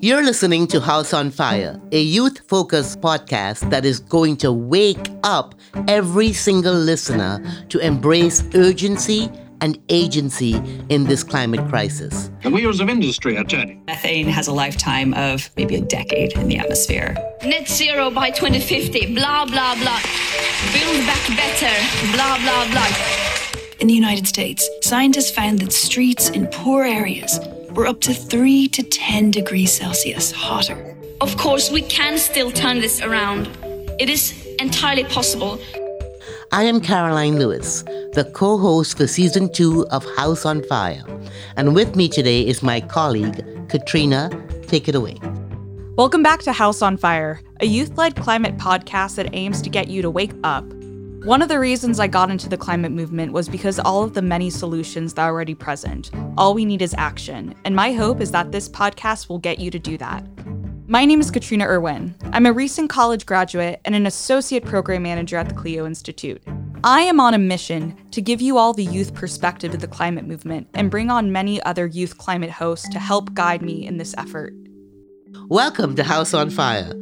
You're listening to House on Fire, a youth focused podcast that is going to wake up every single listener to embrace urgency and agency in this climate crisis. The wheels of industry are turning. Methane has a lifetime of maybe a decade in the atmosphere. Net zero by 2050, blah, blah, blah. Build back better, blah, blah, blah. In the United States, scientists found that streets in poor areas were up to 3 to 10 degrees Celsius hotter. Of course, we can still turn this around. It is entirely possible. I am Caroline Lewis, the co host for season two of House on Fire. And with me today is my colleague, Katrina. Take it away. Welcome back to House on Fire, a youth led climate podcast that aims to get you to wake up. One of the reasons I got into the climate movement was because all of the many solutions that are already present. All we need is action, and my hope is that this podcast will get you to do that. My name is Katrina Irwin. I'm a recent college graduate and an associate program manager at the CLEO Institute. I am on a mission to give you all the youth perspective of the climate movement and bring on many other youth climate hosts to help guide me in this effort. Welcome to House on Fire.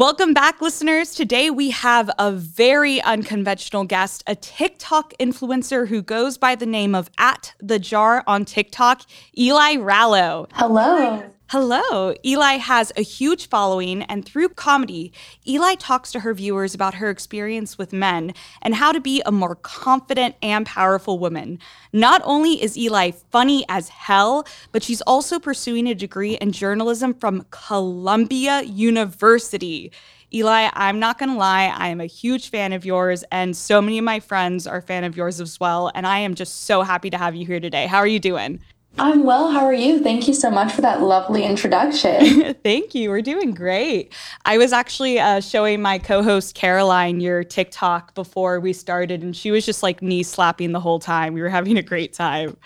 Welcome back, listeners. Today we have a very unconventional guest, a TikTok influencer who goes by the name of at the jar on TikTok, Eli Rallo. Hello. Hello. Eli has a huge following, and through comedy, Eli talks to her viewers about her experience with men and how to be a more confident and powerful woman. Not only is Eli funny as hell, but she's also pursuing a degree in journalism from Columbia University. Eli, I'm not going to lie, I am a huge fan of yours, and so many of my friends are fan of yours as well. And I am just so happy to have you here today. How are you doing? I'm well. How are you? Thank you so much for that lovely introduction. Thank you. We're doing great. I was actually uh, showing my co host Caroline your TikTok before we started, and she was just like knee slapping the whole time. We were having a great time.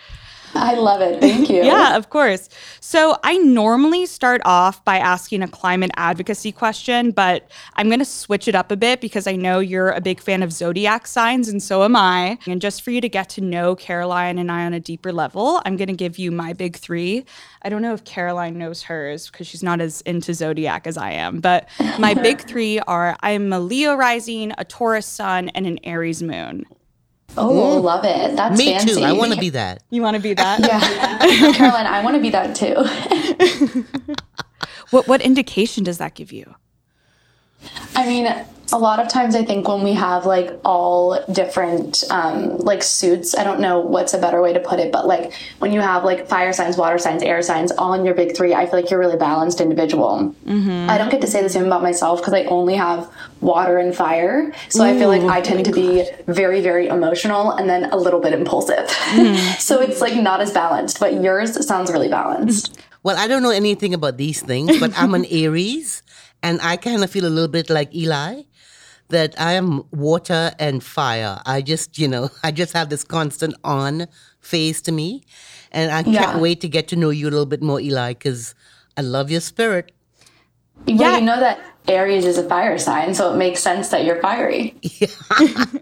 I love it. Thank you. yeah, of course. So I normally start off by asking a climate advocacy question, but I'm going to switch it up a bit because I know you're a big fan of zodiac signs, and so am I. And just for you to get to know Caroline and I on a deeper level, I'm going to give you my big three. I don't know if Caroline knows hers because she's not as into zodiac as I am, but my big three are I'm a Leo rising, a Taurus sun, and an Aries moon. Oh, mm. love it. That's Me fancy. too. I want to be that. You want to be that? Yeah. Caroline, I want to be that too. what what indication does that give you? I mean, a lot of times I think when we have like all different um, like suits, I don't know what's a better way to put it, but like when you have like fire signs, water signs, air signs, all in your big three, I feel like you're a really balanced individual. Mm-hmm. I don't get to say the same about myself because I only have water and fire. So I feel like I tend to be very, very emotional and then a little bit impulsive. so it's like not as balanced, but yours sounds really balanced. Well, I don't know anything about these things, but I'm an Aries, and I kind of feel a little bit like Eli that I am water and fire. I just, you know, I just have this constant on phase to me. And I can't Yeah. wait to get to know you a little bit more, Eli, because I love your spirit. Well, you know that Aries is a fire sign, so it makes sense that you're fiery. Yeah.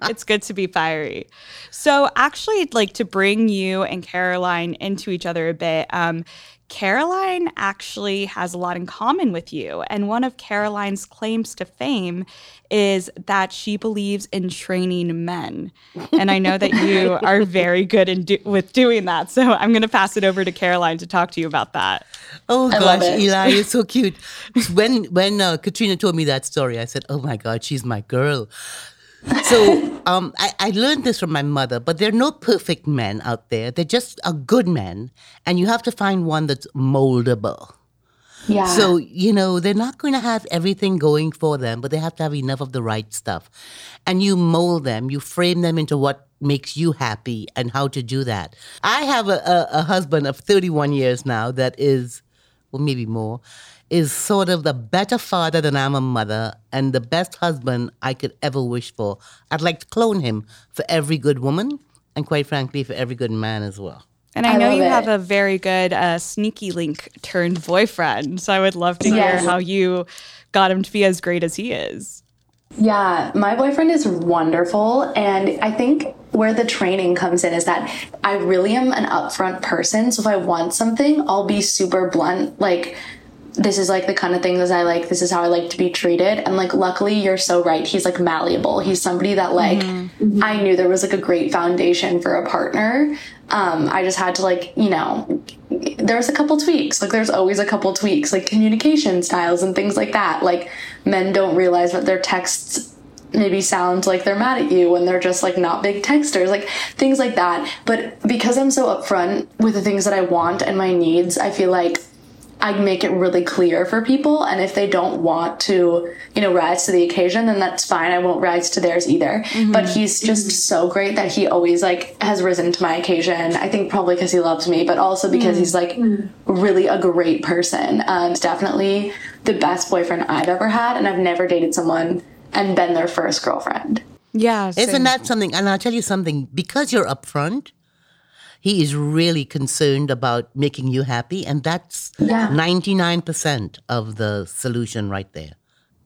it's good to be fiery. So, actually, like to bring you and Caroline into each other a bit, um, Caroline actually has a lot in common with you. And one of Caroline's claims to fame is that she believes in training men. And I know that you are very good in do- with doing that. So, I'm going to pass it over to Caroline to talk to you about that. Oh I gosh, it. Eli is so cute. When when uh, Katrina told me that story, I said, "Oh my God, she's my girl." So um, I, I learned this from my mother. But there are no perfect men out there. They're just a good men, and you have to find one that's moldable. Yeah. So, you know, they're not going to have everything going for them, but they have to have enough of the right stuff. And you mold them, you frame them into what makes you happy and how to do that. I have a, a, a husband of 31 years now that is, well, maybe more, is sort of the better father than I'm a mother and the best husband I could ever wish for. I'd like to clone him for every good woman and, quite frankly, for every good man as well. And I, I know you it. have a very good uh, sneaky link turned boyfriend. So I would love to hear how you got him to be as great as he is. Yeah, my boyfriend is wonderful. And I think where the training comes in is that I really am an upfront person. So if I want something, I'll be super blunt. Like, this is like the kind of things I like. This is how I like to be treated. And like, luckily, you're so right. He's like malleable. He's somebody that like mm-hmm. I knew there was like a great foundation for a partner. Um, I just had to like, you know, there's a couple tweaks. Like, there's always a couple tweaks, like communication styles and things like that. Like, men don't realize that their texts maybe sound like they're mad at you when they're just like not big texters, like things like that. But because I'm so upfront with the things that I want and my needs, I feel like I make it really clear for people. And if they don't want to, you know, rise to the occasion, then that's fine. I won't rise to theirs either. Mm-hmm. But he's just mm-hmm. so great that he always like has risen to my occasion. I think probably because he loves me, but also because mm-hmm. he's like really a great person. Um, definitely the best boyfriend I've ever had. And I've never dated someone and been their first girlfriend. Yeah. Same. Isn't that something? And I'll tell you something because you're upfront he is really concerned about making you happy. And that's yeah. 99% of the solution right there.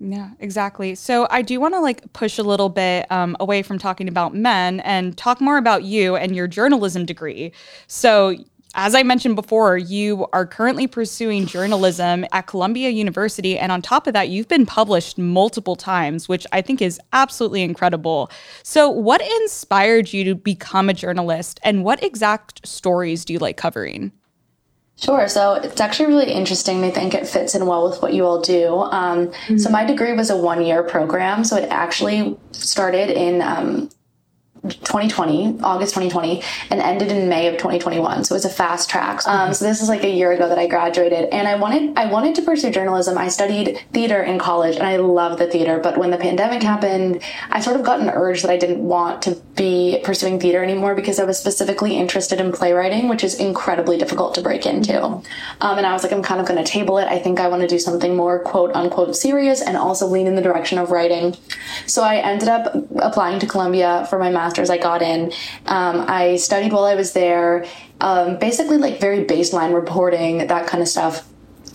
Yeah, exactly. So I do want to like push a little bit um, away from talking about men and talk more about you and your journalism degree. So as I mentioned before, you are currently pursuing journalism at Columbia University. And on top of that, you've been published multiple times, which I think is absolutely incredible. So, what inspired you to become a journalist, and what exact stories do you like covering? Sure. So it's actually really interesting. I think it fits in well with what you all do. Um, mm-hmm. So my degree was a one year program. So it actually started in um, 2020, August 2020, and ended in May of 2021. So it was a fast track. Um, so this is like a year ago that I graduated, and I wanted I wanted to pursue journalism. I studied theater in college, and I love the theater. But when the pandemic happened, I sort of got an urge that I didn't want to be pursuing theater anymore because I was specifically interested in playwriting, which is incredibly difficult to break into. Um, and I was like, I'm kind of going to table it. I think I want to do something more quote unquote serious and also lean in the direction of writing. So I ended up applying to Columbia for my master's I got in. Um, I studied while I was there, um, basically like very baseline reporting, that kind of stuff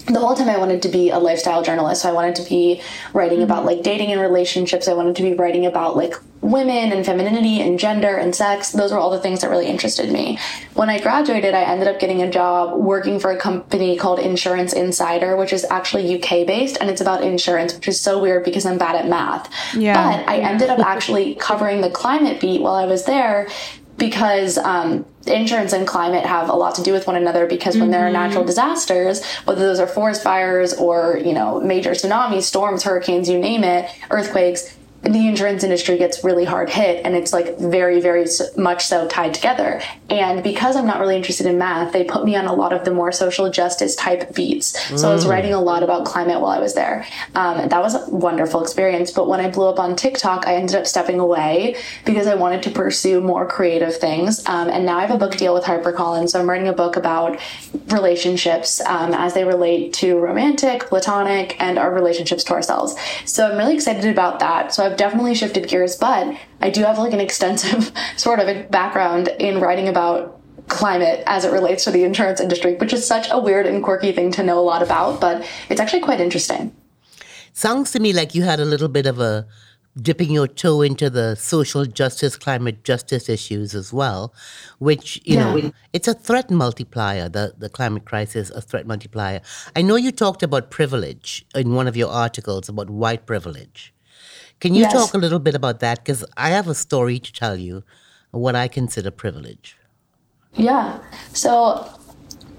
the whole time I wanted to be a lifestyle journalist. So I wanted to be writing mm-hmm. about like dating and relationships. I wanted to be writing about like women and femininity and gender and sex. Those were all the things that really interested me. When I graduated, I ended up getting a job working for a company called Insurance Insider, which is actually UK based and it's about insurance, which is so weird because I'm bad at math. Yeah. But I ended up actually covering the climate beat while I was there because um, insurance and climate have a lot to do with one another because when mm-hmm. there are natural mm-hmm. disasters whether those are forest fires or you know major tsunamis storms hurricanes you name it earthquakes the insurance industry gets really hard hit and it's like very very much so tied together. And because i'm not really interested in math they put me on a lot of the more social justice type beats. So i was mm. writing a lot about climate while i was there. Um, that was a wonderful experience. But when i blew up on tiktok i ended up stepping away because i wanted to pursue more creative things. Um, and now i have a book deal with harpercollins. So i'm writing a book about relationships um, as they relate to romantic platonic and our relationships to ourselves. So i'm really excited about that. So i I've definitely shifted gears, but I do have like an extensive sort of a background in writing about climate as it relates to the insurance industry, which is such a weird and quirky thing to know a lot about, but it's actually quite interesting. Sounds to me like you had a little bit of a dipping your toe into the social justice, climate justice issues as well, which, you yeah. know, it's a threat multiplier, the, the climate crisis, a threat multiplier. I know you talked about privilege in one of your articles about white privilege. Can you yes. talk a little bit about that? Because I have a story to tell you what I consider privilege. Yeah. So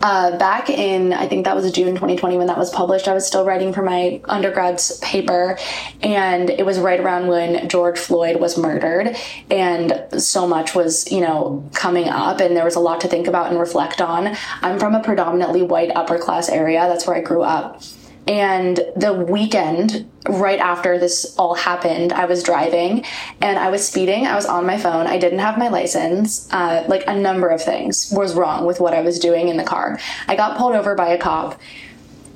uh, back in, I think that was June 2020 when that was published, I was still writing for my undergrad's paper. And it was right around when George Floyd was murdered. And so much was, you know, coming up. And there was a lot to think about and reflect on. I'm from a predominantly white upper class area. That's where I grew up. And the weekend, right after this all happened, I was driving and I was speeding. I was on my phone. I didn't have my license. Uh, like a number of things was wrong with what I was doing in the car. I got pulled over by a cop.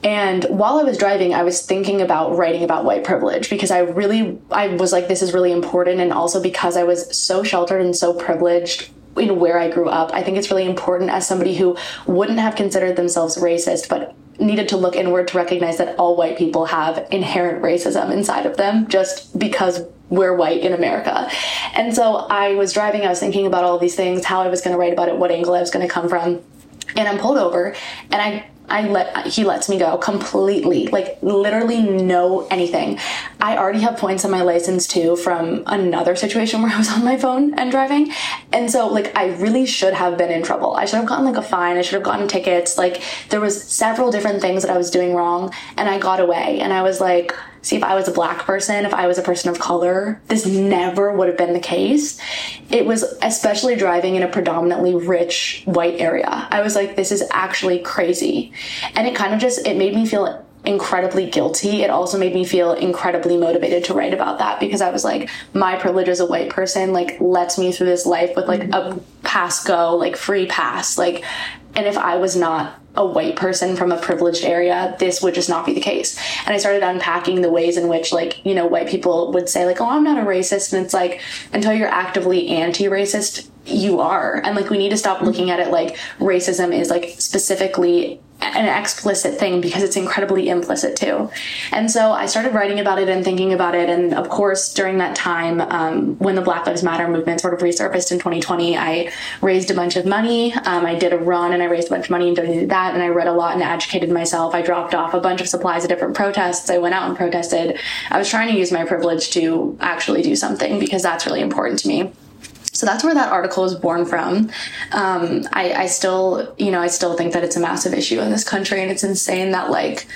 And while I was driving, I was thinking about writing about white privilege because I really, I was like, this is really important. And also because I was so sheltered and so privileged in where I grew up, I think it's really important as somebody who wouldn't have considered themselves racist, but needed to look inward to recognize that all white people have inherent racism inside of them just because we're white in America. And so I was driving, I was thinking about all these things, how I was going to write about it, what angle I was going to come from. And I'm pulled over and I I let he lets me go completely, like literally no anything. I already have points on my license too from another situation where I was on my phone and driving, and so like I really should have been in trouble. I should have gotten like a fine. I should have gotten tickets. Like there was several different things that I was doing wrong, and I got away. And I was like See, if I was a black person, if I was a person of color, this never would have been the case. It was especially driving in a predominantly rich white area. I was like, this is actually crazy. And it kind of just, it made me feel incredibly guilty. It also made me feel incredibly motivated to write about that because I was like, my privilege as a white person, like, lets me through this life with like a mm-hmm. pass go, like free pass. Like, and if I was not a white person from a privileged area, this would just not be the case. And I started unpacking the ways in which, like, you know, white people would say, like, oh, I'm not a racist. And it's like, until you're actively anti racist, you are. And like, we need to stop looking at it like racism is like specifically an explicit thing because it's incredibly implicit too. And so I started writing about it and thinking about it. And of course, during that time, um, when the Black Lives Matter movement sort of resurfaced in 2020, I raised a bunch of money. Um, I did a run and I raised a bunch of money and donated that. And I read a lot and educated myself. I dropped off a bunch of supplies at different protests. I went out and protested. I was trying to use my privilege to actually do something because that's really important to me. So that's where that article was born from. Um, I, I still, you know, I still think that it's a massive issue in this country, and it's insane that like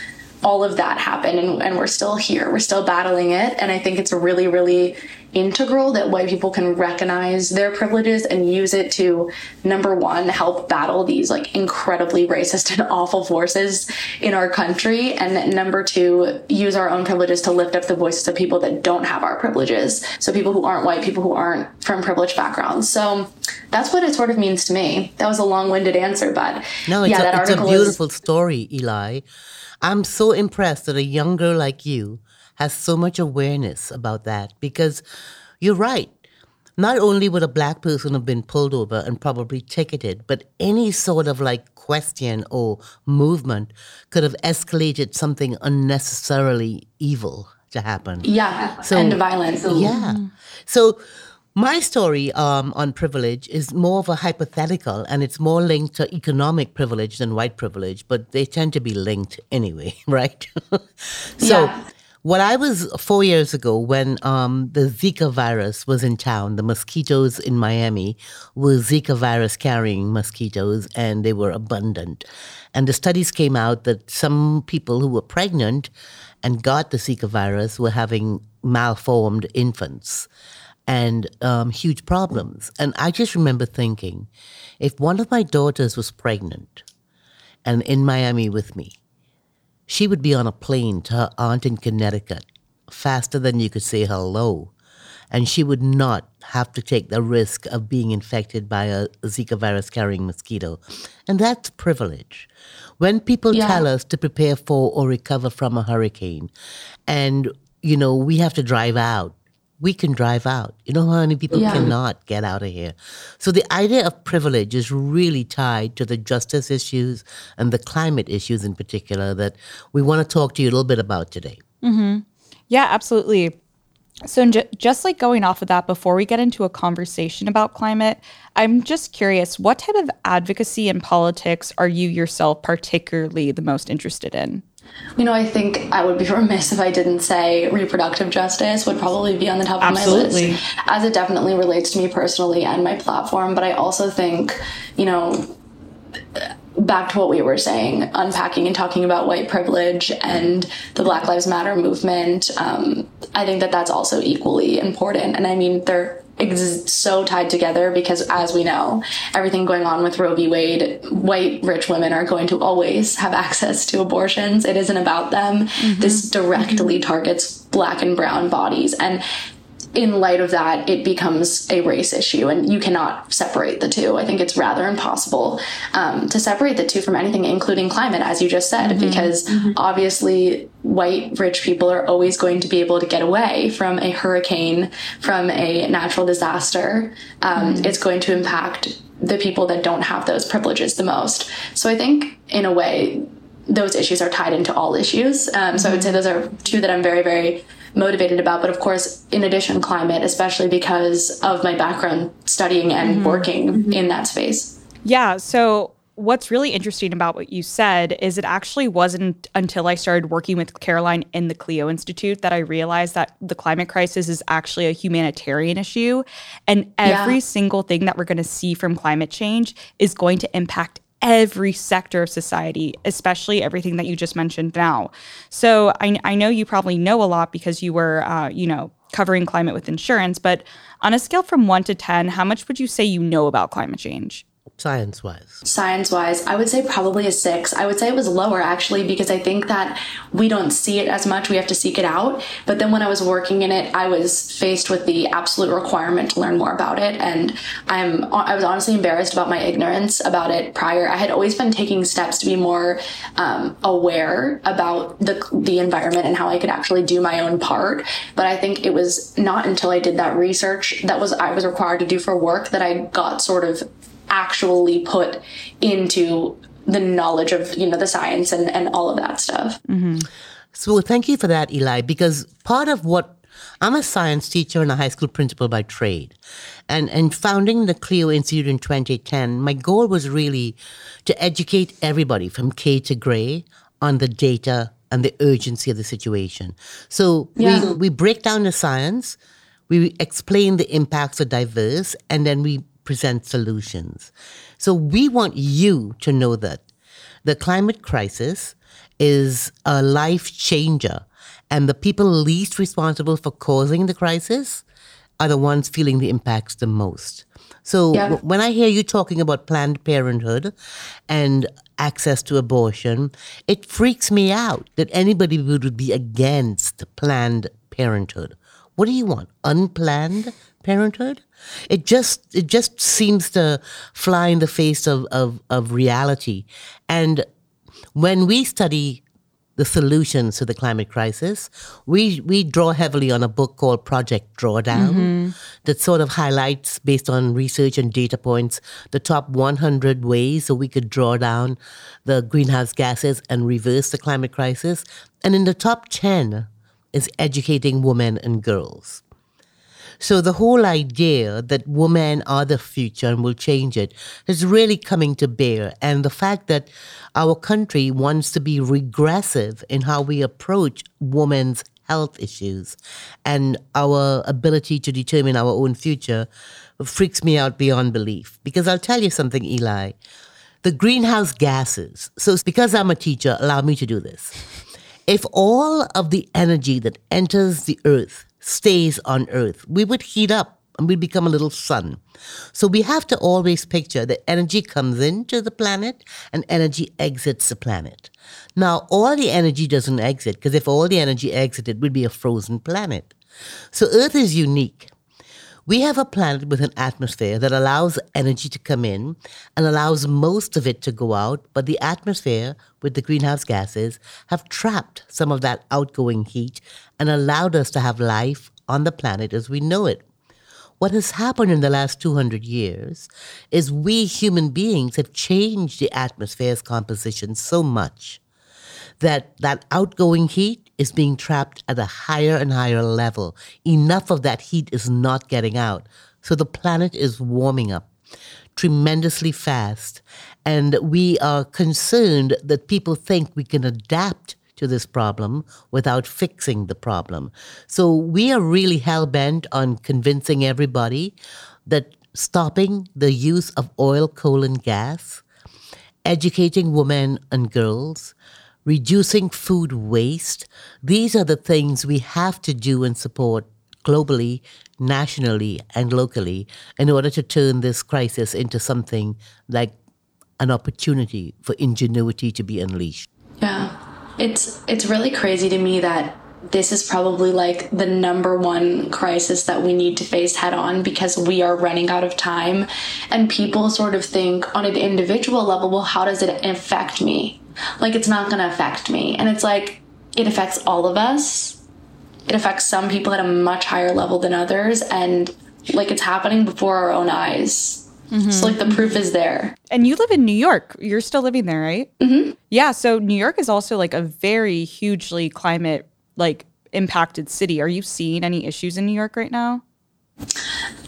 all of that happened and, and we're still here. We're still battling it. And I think it's really, really integral that white people can recognize their privileges and use it to number one help battle these like incredibly racist and awful forces in our country. And number two use our own privileges to lift up the voices of people that don't have our privileges. So people who aren't white people who aren't from privileged backgrounds. So that's what it sort of means to me. That was a long-winded answer but no it's, yeah, a, that it's a beautiful is, story eli i'm so impressed that a young girl like you has so much awareness about that because you're right. Not only would a black person have been pulled over and probably ticketed, but any sort of like question or movement could have escalated something unnecessarily evil to happen. Yeah, so, and violence. Yeah. Mm. So my story um, on privilege is more of a hypothetical and it's more linked to economic privilege than white privilege, but they tend to be linked anyway, right? so yeah. What I was four years ago when um, the Zika virus was in town, the mosquitoes in Miami were Zika virus carrying mosquitoes and they were abundant. And the studies came out that some people who were pregnant and got the Zika virus were having malformed infants and um, huge problems. And I just remember thinking if one of my daughters was pregnant and in Miami with me, she would be on a plane to her aunt in Connecticut faster than you could say hello. And she would not have to take the risk of being infected by a Zika virus carrying mosquito. And that's privilege. When people Yeah. tell us to prepare for or recover from a hurricane, and you know, we have to drive out. We can drive out. You know how many people Yeah. cannot get out of here? So the idea of privilege is really tied to the justice issues and the climate issues in particular that we want to talk to you a little bit about today. Mm-hmm. Yeah, absolutely. So, just like going off of that, before we get into a conversation about climate, I'm just curious what type of advocacy and politics are you yourself particularly the most interested in? You know, I think I would be remiss if I didn't say reproductive justice would probably be on the top of my list, as it definitely relates to me personally and my platform. But I also think, you know, back to what we were saying, unpacking and talking about white privilege and the Black Lives Matter movement, um, I think that that's also equally important. And I mean, they're ex- so tied together because, as we know, everything going on with Roe v. Wade, white rich women are going to always have access to abortions. It isn't about them. This mm-hmm. directly mm-hmm. targets black and brown bodies. And in light of that, it becomes a race issue, and you cannot separate the two. I think it's rather impossible um, to separate the two from anything, including climate, as you just said, because obviously white rich people are always going to be able to get away from a hurricane, from a natural disaster. Um, It's going to impact the people that don't have those privileges the most. So I think, in a way, those issues are tied into all issues. Um, so I would say those are two that I'm very, very motivated about. But of course, in addition, climate, especially because of my background studying and mm-hmm. working mm-hmm. in that space. Yeah. So, what's really interesting about what you said is it actually wasn't until I started working with Caroline in the CLEO Institute that I realized that the climate crisis is actually a humanitarian issue. And every Yeah. single thing that we're going to see from climate change is going to impact every sector of society, especially everything that you just mentioned now. So, I, I know you probably know a lot because you were, uh, you know, covering climate with insurance, but on a scale from one to 10, how much would you say you know about climate change? Science wise. Science wise, I would say probably a six. I would say it was lower actually because I think that we don't see it as much. We have to seek it out. But then when I was working in it, I was faced with the absolute requirement to learn more about it. And I'm, I was honestly embarrassed about my ignorance about it prior. I had always been taking steps to be more um, aware about the, the environment and how I could actually do my own part. But I think it was not until I did that research that was I was required to do for work that I got sort of actually put into the knowledge of you know the science and, and all of that stuff mm-hmm. So thank you for that, Eli, because part of what I'm a science teacher and a high school principal by trade. And and founding the CLEO Institute in 2010, my goal was really to educate everybody from K to Gray on the data and the urgency of the situation. So Yeah. we, we break down the science, we explain the impacts of diverse, and then we present solutions. So we want you to know that the climate crisis is a life changer, and the people least responsible for causing the crisis are the ones feeling the impacts the most. So Yeah. w- when I hear you talking about Planned Parenthood and access to abortion, it freaks me out that anybody would be against Planned Parenthood. What do you want? Unplanned parenthood? It just it just seems to fly in the face of, of, of reality. And when we study the solutions to the climate crisis, we, we draw heavily on a book called Project Drawdown mm-hmm. that sort of highlights, based on research and data points, the top 100 ways so we could draw down the greenhouse gases and reverse the climate crisis. And in the top 10 is educating women and girls. So the whole idea that women are the future and will change it is really coming to bear. And the fact that our country wants to be regressive in how we approach women's health issues and our ability to determine our own future freaks me out beyond belief. Because I'll tell you something, Eli. The greenhouse gases, so because I'm a teacher, allow me to do this. If all of the energy that enters the earth stays on earth, we would heat up and we'd become a little sun. So we have to always picture that energy comes into the planet and energy exits the planet. Now, all the energy doesn't exit because if all the energy exited, we'd be a frozen planet. So Earth is unique. We have a planet with an atmosphere that allows energy to come in and allows most of it to go out, but the atmosphere with the greenhouse gases have trapped some of that outgoing heat and allowed us to have life on the planet as we know it. What has happened in the last 200 years is we human beings have changed the atmosphere's composition so much that that outgoing heat is being trapped at a higher and higher level. Enough of that heat is not getting out. So the planet is warming up tremendously fast. And we are concerned that people think we can adapt to this problem without fixing the problem. So we are really hell bent on convincing everybody that stopping the use of oil, coal, and gas, educating women and girls, reducing food waste. These are the things we have to do and support globally, nationally, and locally in order to turn this crisis into something like an opportunity for ingenuity to be unleashed. Yeah. It's it's really crazy to me that this is probably like the number one crisis that we need to face head on because we are running out of time and people sort of think on an individual level, well, how does it affect me? Like it's not going to affect me. And it's like it affects all of us. It affects some people at a much higher level than others and like it's happening before our own eyes. So like the proof is there. And you live in New York. You're still living there, right? Mm-hmm. Yeah. So New York is also like a very hugely climate like impacted city. Are you seeing any issues in New York right now?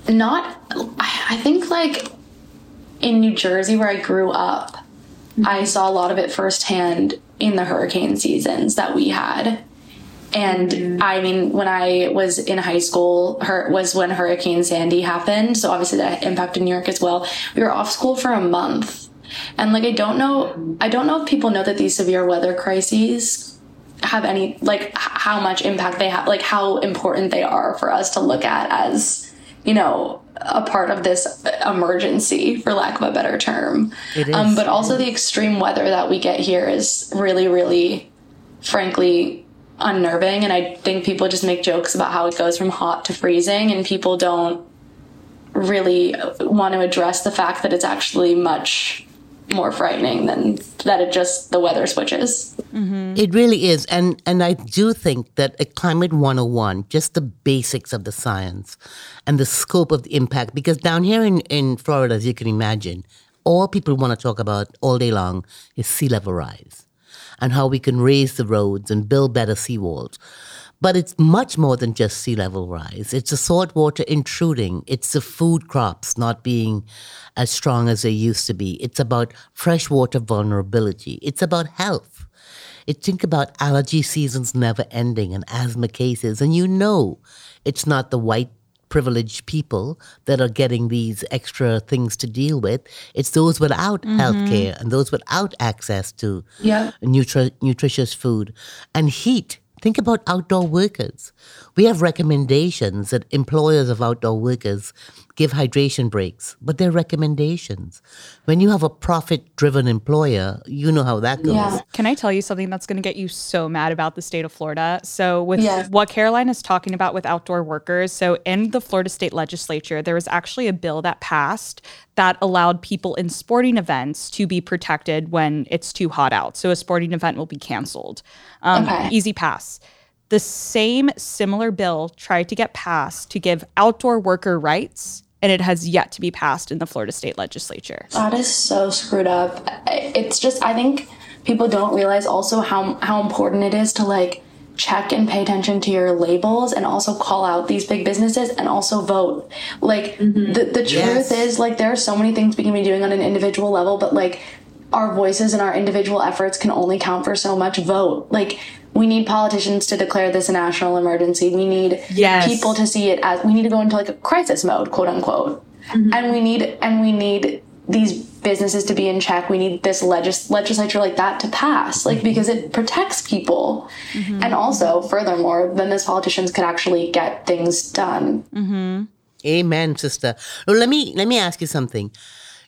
Not, I think like in New Jersey where I grew up, I saw a lot of it firsthand in the hurricane seasons that we had. And mm. I mean, when I was in high school, her was when Hurricane Sandy happened. So obviously that impacted New York as well. We were off school for a month. And like, I don't know, I don't know if people know that these severe weather crises have any, like, h- how much impact they have, like, how important they are for us to look at as, you know, a part of this emergency, for lack of a better term. Um, but also the extreme weather that we get here is really, really, frankly, unnerving. And I think people just make jokes about how it goes from hot to freezing, and people don't really want to address the fact that it's actually much more frightening than that it just the weather switches. Mm-hmm. It really is. And and I do think that a climate 101, just the basics of the science and the scope of the impact, because down here in, in Florida, as you can imagine, all people want to talk about all day long is sea level rise and how we can raise the roads and build better seawalls. But it's much more than just sea level rise. It's the salt water intruding. It's the food crops not being as strong as they used to be. It's about freshwater vulnerability. It's about health. It think about allergy seasons never ending and asthma cases, and you know it's not the white privileged people that are getting these extra things to deal with. It's those without mm-hmm. health care and those without access to Yeah. nutri- nutritious food and heat. Think about outdoor workers. We have recommendations that employers of outdoor workers give hydration breaks, but they're recommendations. When you have a profit driven employer, you know how that goes. Yeah. Can I tell you something that's going to get you so mad about the state of Florida? So, with Yes. what Caroline is talking about with outdoor workers, so in the Florida state legislature, there was actually a bill that passed that allowed people in sporting events to be protected when it's too hot out. So, a sporting event will be canceled. Um, Okay. Easy pass. The same similar bill tried to get passed to give outdoor worker rights, and it has yet to be passed in the Florida state legislature. That is so screwed up. It's just I think people don't realize also how how important it is to like check and pay attention to your labels and also call out these big businesses and also vote. Like mm-hmm. the the truth Yes. is like there are so many things we can be doing on an individual level, but like our voices and our individual efforts can only count for so much. Vote. Like we need politicians to declare this a national emergency. We need Yes. people to see it as we need to go into like a crisis mode, quote unquote. Mm-hmm. And we need and we need these businesses to be in check. We need this legis- legislature like that to pass, like mm-hmm. because it protects people. Mm-hmm. And also, furthermore, then those politicians could actually get things done. Amen, sister. Well, let me let me ask you something.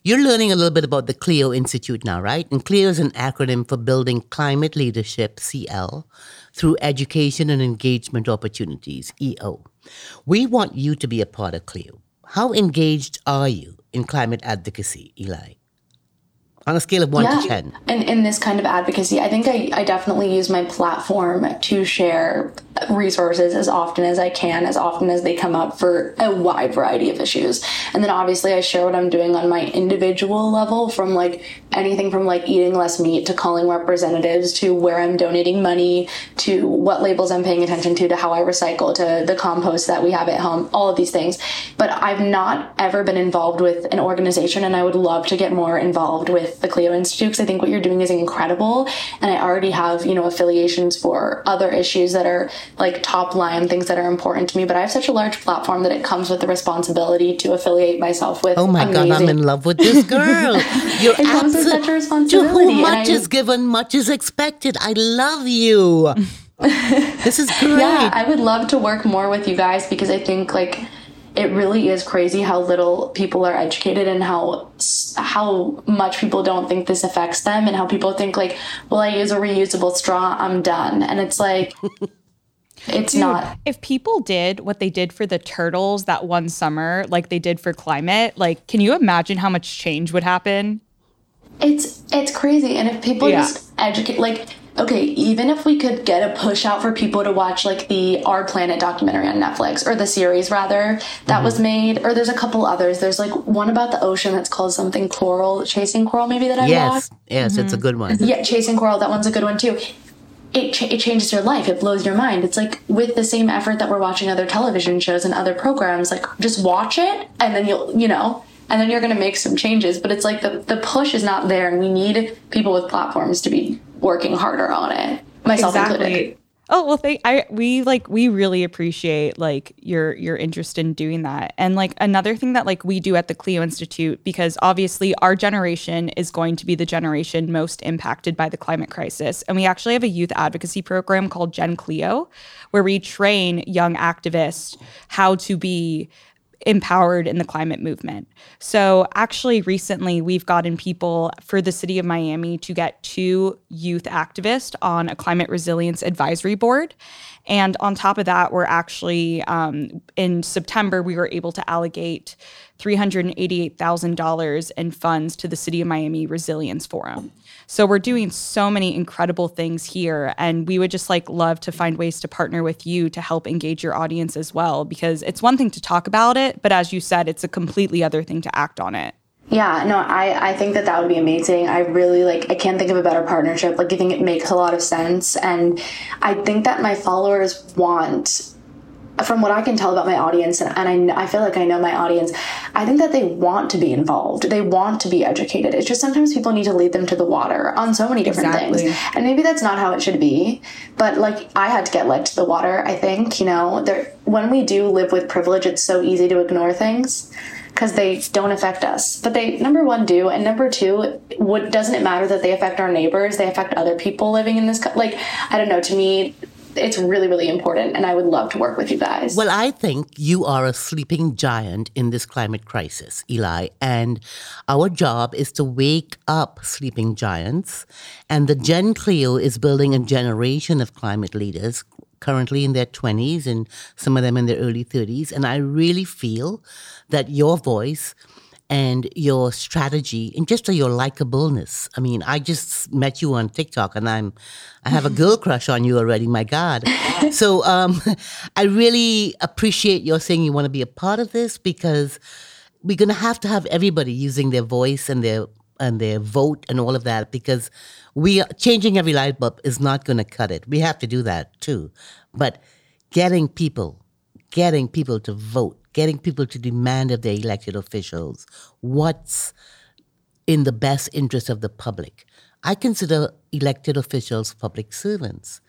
You're learning a little bit about the CLEO Institute now, right? And CLEO is an acronym for Building Climate Leadership (CL) through Education and Engagement Opportunities (EO). We want you to be a part of CLEO. How engaged are you in climate advocacy, Eli? On a scale of one to ten. In, in this kind of advocacy, I think I, I definitely use my platform to share resources as often as I can, as often as they come up for a wide variety of issues. And then obviously I share what I'm doing on my individual level from like anything from like eating less meat to calling representatives to where I'm donating money to what labels I'm paying attention to to how I recycle to the compost that we have at home, all of these things. But I've not ever been involved with an organization and I would love to get more involved with the CLEO Institute because I think what you're doing is incredible. And I already have, you know, affiliations for other issues that are like top line things that are important to me. But I have such a large platform that it comes with the responsibility to affiliate myself with. Oh my God, I'm in love with this girl. You're It comes with such a To responsibility, whom much I- is given, much is expected. I love you. this is great. Yeah, I would love to work more with you guys because I think like it really is crazy how little people are educated and how how much people don't think this affects them and how people think like, well, I use a reusable straw, I'm done, and it's like. It's not. If people did what they did for the turtles that one summer, like they did for climate, like can you imagine how much change would happen? It's it's crazy, and if people Yeah. just educate, like, okay, even if we could get a push out for people to watch like the Our Planet documentary on Netflix or the series rather that was mm-hmm. made, or there's a couple others. There's like one about the ocean that's called something Coral, Chasing Coral, maybe that I Yes, watched. yes, it's a mm-hmm. good one. Yeah, Chasing Coral, that one's a good one too. It, ch- it changes your life. It blows your mind. It's like with the same effort that we're watching other television shows and other programs, like just watch it and then you'll, you know, and then you're going to make some changes. But it's like the, the push is not there and we need people with platforms to be working harder on it, myself included. Oh well, thank I we like we really appreciate like your your interest in doing that. And like another thing that like we do at the CLEO Institute because obviously our generation is going to be the generation most impacted by the climate crisis. And we actually have a youth advocacy program called Gen CLEO where we train young activists how to be empowered in the climate movement. So, actually, recently we've gotten people for the city of Miami to get two youth activists on a climate resilience advisory board. And on top of that, we're actually um, in September, we were able to allocate $388,000 in funds to the City of Miami Resilience Forum. So we're doing so many incredible things here and we would just like love to find ways to partner with you to help engage your audience as well because it's one thing to talk about it, but as you said, it's a completely other thing to act on it. Yeah, no, I, I think that that would be amazing. I really like, I can't think of a better partnership. Like, I think it makes a lot of sense. And I think that my followers want from what I can tell about my audience, and, and I, I feel like I know my audience, I think that they want to be involved. They want to be educated. It's just sometimes people need to lead them to the water on so many different exactly. things. And maybe that's not how it should be. But like, I had to get led to the water, I think. You know, there, when we do live with privilege, it's so easy to ignore things because they don't affect us. But they, number one, do. And number two, what doesn't it matter that they affect our neighbors? They affect other people living in this, like, I don't know, to me, it's really, really important, and I would love to work with you guys. Well, I think you are a sleeping giant in this climate crisis, Eli, and our job is to wake up sleeping giants. And the Gen CLEO is building a generation of climate leaders currently in their 20s and some of them in their early 30s. And I really feel that your voice and your strategy and just your likableness. I mean, I just met you on TikTok and I'm I have a girl crush on you already, my God. So um, I really appreciate your saying you want to be a part of this because we're gonna have to have everybody using their voice and their and their vote and all of that because we are, changing every light bulb is not gonna cut it. We have to do that too. But getting people, getting people to vote getting people to demand of their elected officials what's in the best interest of the public. I consider elected officials public servants,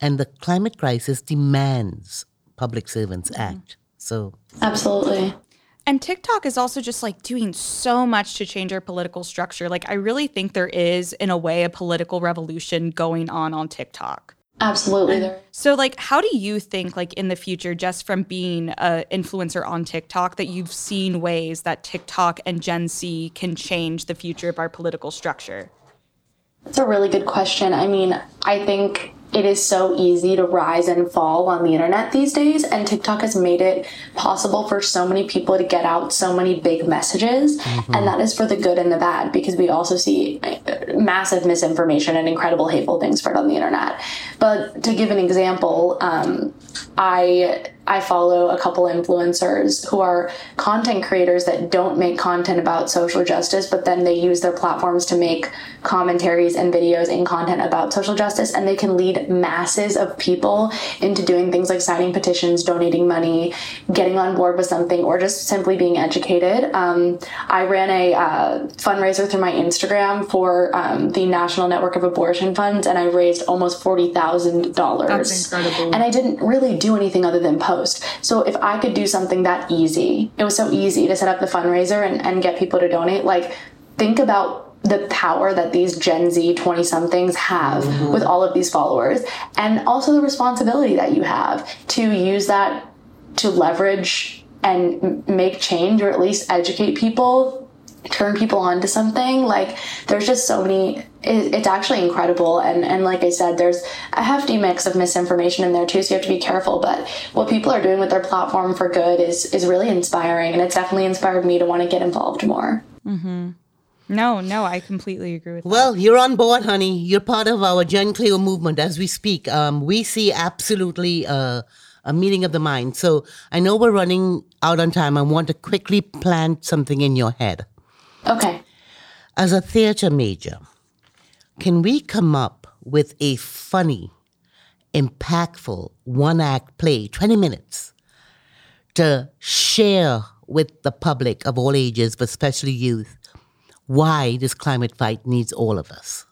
and the climate crisis demands public servants mm-hmm. act. So, absolutely. And TikTok is also just like doing so much to change our political structure. Like, I really think there is, in a way, a political revolution going on on TikTok. Absolutely. So like how do you think like in the future just from being an influencer on TikTok that you've seen ways that TikTok and Gen Z can change the future of our political structure? That's a really good question. I mean, I think it is so easy to rise and fall on the internet these days and TikTok has made it possible for so many people to get out so many big messages mm-hmm. and that is for the good and the bad because we also see uh, massive misinformation and incredible hateful things spread on the internet but to give an example um, I I follow a couple influencers who are content creators that don't make content about social justice, but then they use their platforms to make commentaries and videos and content about social justice, and they can lead masses of people into doing things like signing petitions, donating money, getting on board with something, or just simply being educated. Um, I ran a uh, fundraiser through my Instagram for um, the National Network of Abortion Funds, and I raised almost forty thousand dollars. That's incredible. And I didn't really do anything other than post So if I could do something that easy, it was so easy to set up the fundraiser and, and get people to donate. Like, think about the power that these Gen Z 20 somethings have mm-hmm. with all of these followers, and also the responsibility that you have to use that to leverage and make change or at least educate people turn people on to something like there's just so many it, it's actually incredible and and like i said there's a hefty mix of misinformation in there too so you have to be careful but what people are doing with their platform for good is is really inspiring and it's definitely inspired me to want to get involved more mm-hmm. No, no, I completely agree with well, that. you're on board, honey. You're part of our Gen CLEO movement as we speak. Um, we see absolutely uh, a meeting of the mind. So I know we're running out on time. I want to quickly plant something in your head. Okay. As a theater major, can we come up with a funny impactful one act play, 20 minutes, to share with the public of all ages, but especially youth, why this climate fight needs all of us.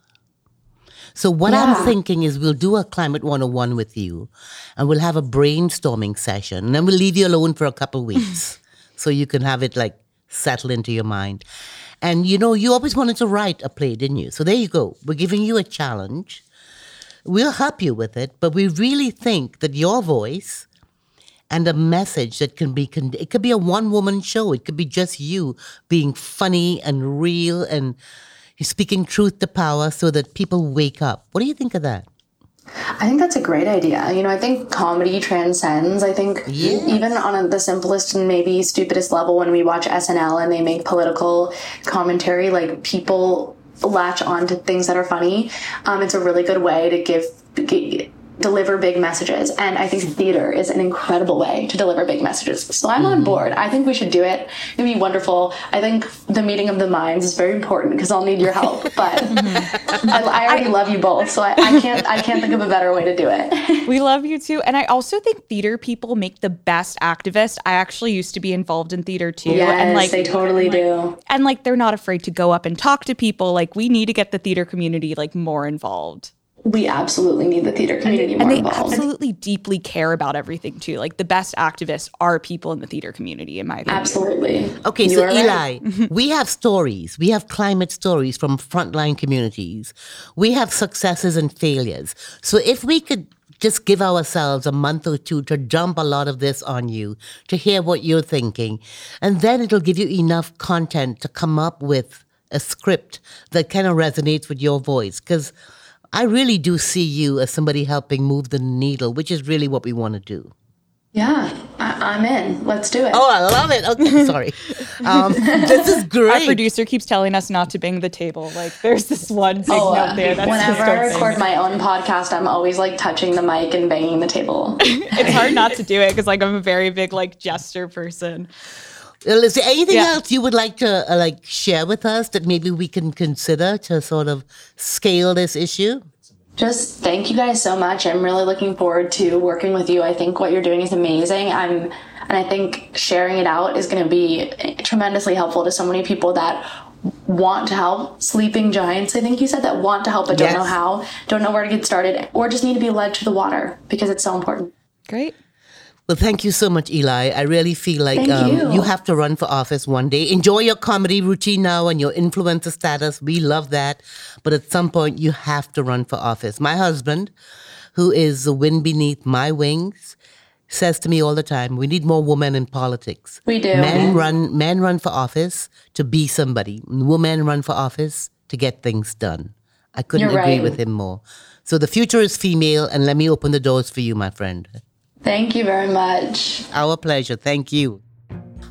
So, what Yeah. I'm thinking is we'll do a Climate 101 with you and we'll have a brainstorming session and then we'll leave you alone for a couple weeks so you can have it like settle into your mind. And you know, you always wanted to write a play, didn't you? So, there you go. We're giving you a challenge. We'll help you with it, but we really think that your voice and a message that can be con- it could be a one woman show it could be just you being funny and real and speaking truth to power so that people wake up what do you think of that I think that's a great idea. You know, I think comedy transcends. I think even on a, the simplest and maybe stupidest level, when we watch SNL and they make political commentary, like people latch on to things that are funny. Um, it's a really good way to give. Deliver big messages and i think theater is an incredible way to deliver big messages so i'm on mm-hmm. board i think we should do it it'd be wonderful i think the meeting of the minds is very important because i'll need your help but mm-hmm. I, I already love you both so I, I can't i can't think of a better way to do it We love you too. And I also think theater people make the best activists. I actually used to be involved in theater too. Yes, and like they totally do. and like they're not afraid to go up and talk to people. Like we need to get the theater community like more involved. We absolutely need the theater community more And they involved. absolutely deeply care about everything too. Like the best activists are people in the theater community, in my opinion. Absolutely. okay You so are right. eli mm-hmm. we have stories we have climate stories from frontline communities we have successes and failures so if we could just give ourselves a month or two to dump a lot of this on you to hear what you're thinking and then it'll give you enough content to come up with a script that kind of resonates with your voice because I really do see you as somebody helping move the needle, which is really what we want to do. Yeah, I, I'm in. Let's do it. Oh, I love it. Okay, sorry. Um, this is great. Our producer keeps telling us not to bang the table. Like there's this one big Oh, note there. That's whenever just I don't record my own podcast, I'm always like touching the mic and banging the table. it's hard not to do it because like I'm a very big like gesture person. Well, Is there anything Yeah. else you would like to uh, like share with us that maybe we can consider to sort of scale this issue? Just thank you guys so much. I'm really looking forward to working with you. I think what you're doing is amazing. I'm, and I think sharing it out is going to be tremendously helpful to so many people that want to help sleeping giants i think you said that want to help but don't Yes. know how don't know where to get started or just need to be led to the water because it's so important Great. Well, thank you so much, Eli. I really feel like um, you. have to run for office one day. Enjoy your comedy routine now and your influencer status. We love that. But at some point, you have to run for office. My husband, who is the wind beneath my wings, says to me all the time, we need more women in politics. We do. Men run, men run for office to be somebody. Women run for office to get things done. I couldn't You're agree right. with him more. So the future is female, and let me open the doors for you, my friend. Thank you very much Our pleasure. Thank you.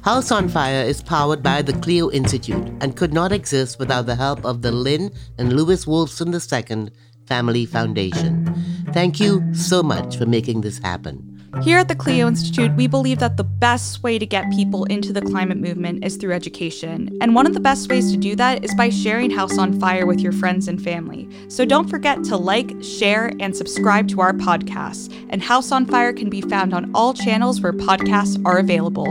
House on Fire is powered by the CLEO Institute and could not exist without the help of the Lynn and Louis Wolfson II Family Foundation. Thank you so much for making this happen. Here at the CLEO Institute, we believe that the best way to get people into the climate movement is through education. And one of the best ways to do that is by sharing House on Fire with your friends and family. So don't forget to like, share, and subscribe to our podcast. And House on Fire can be found on all channels where podcasts are available.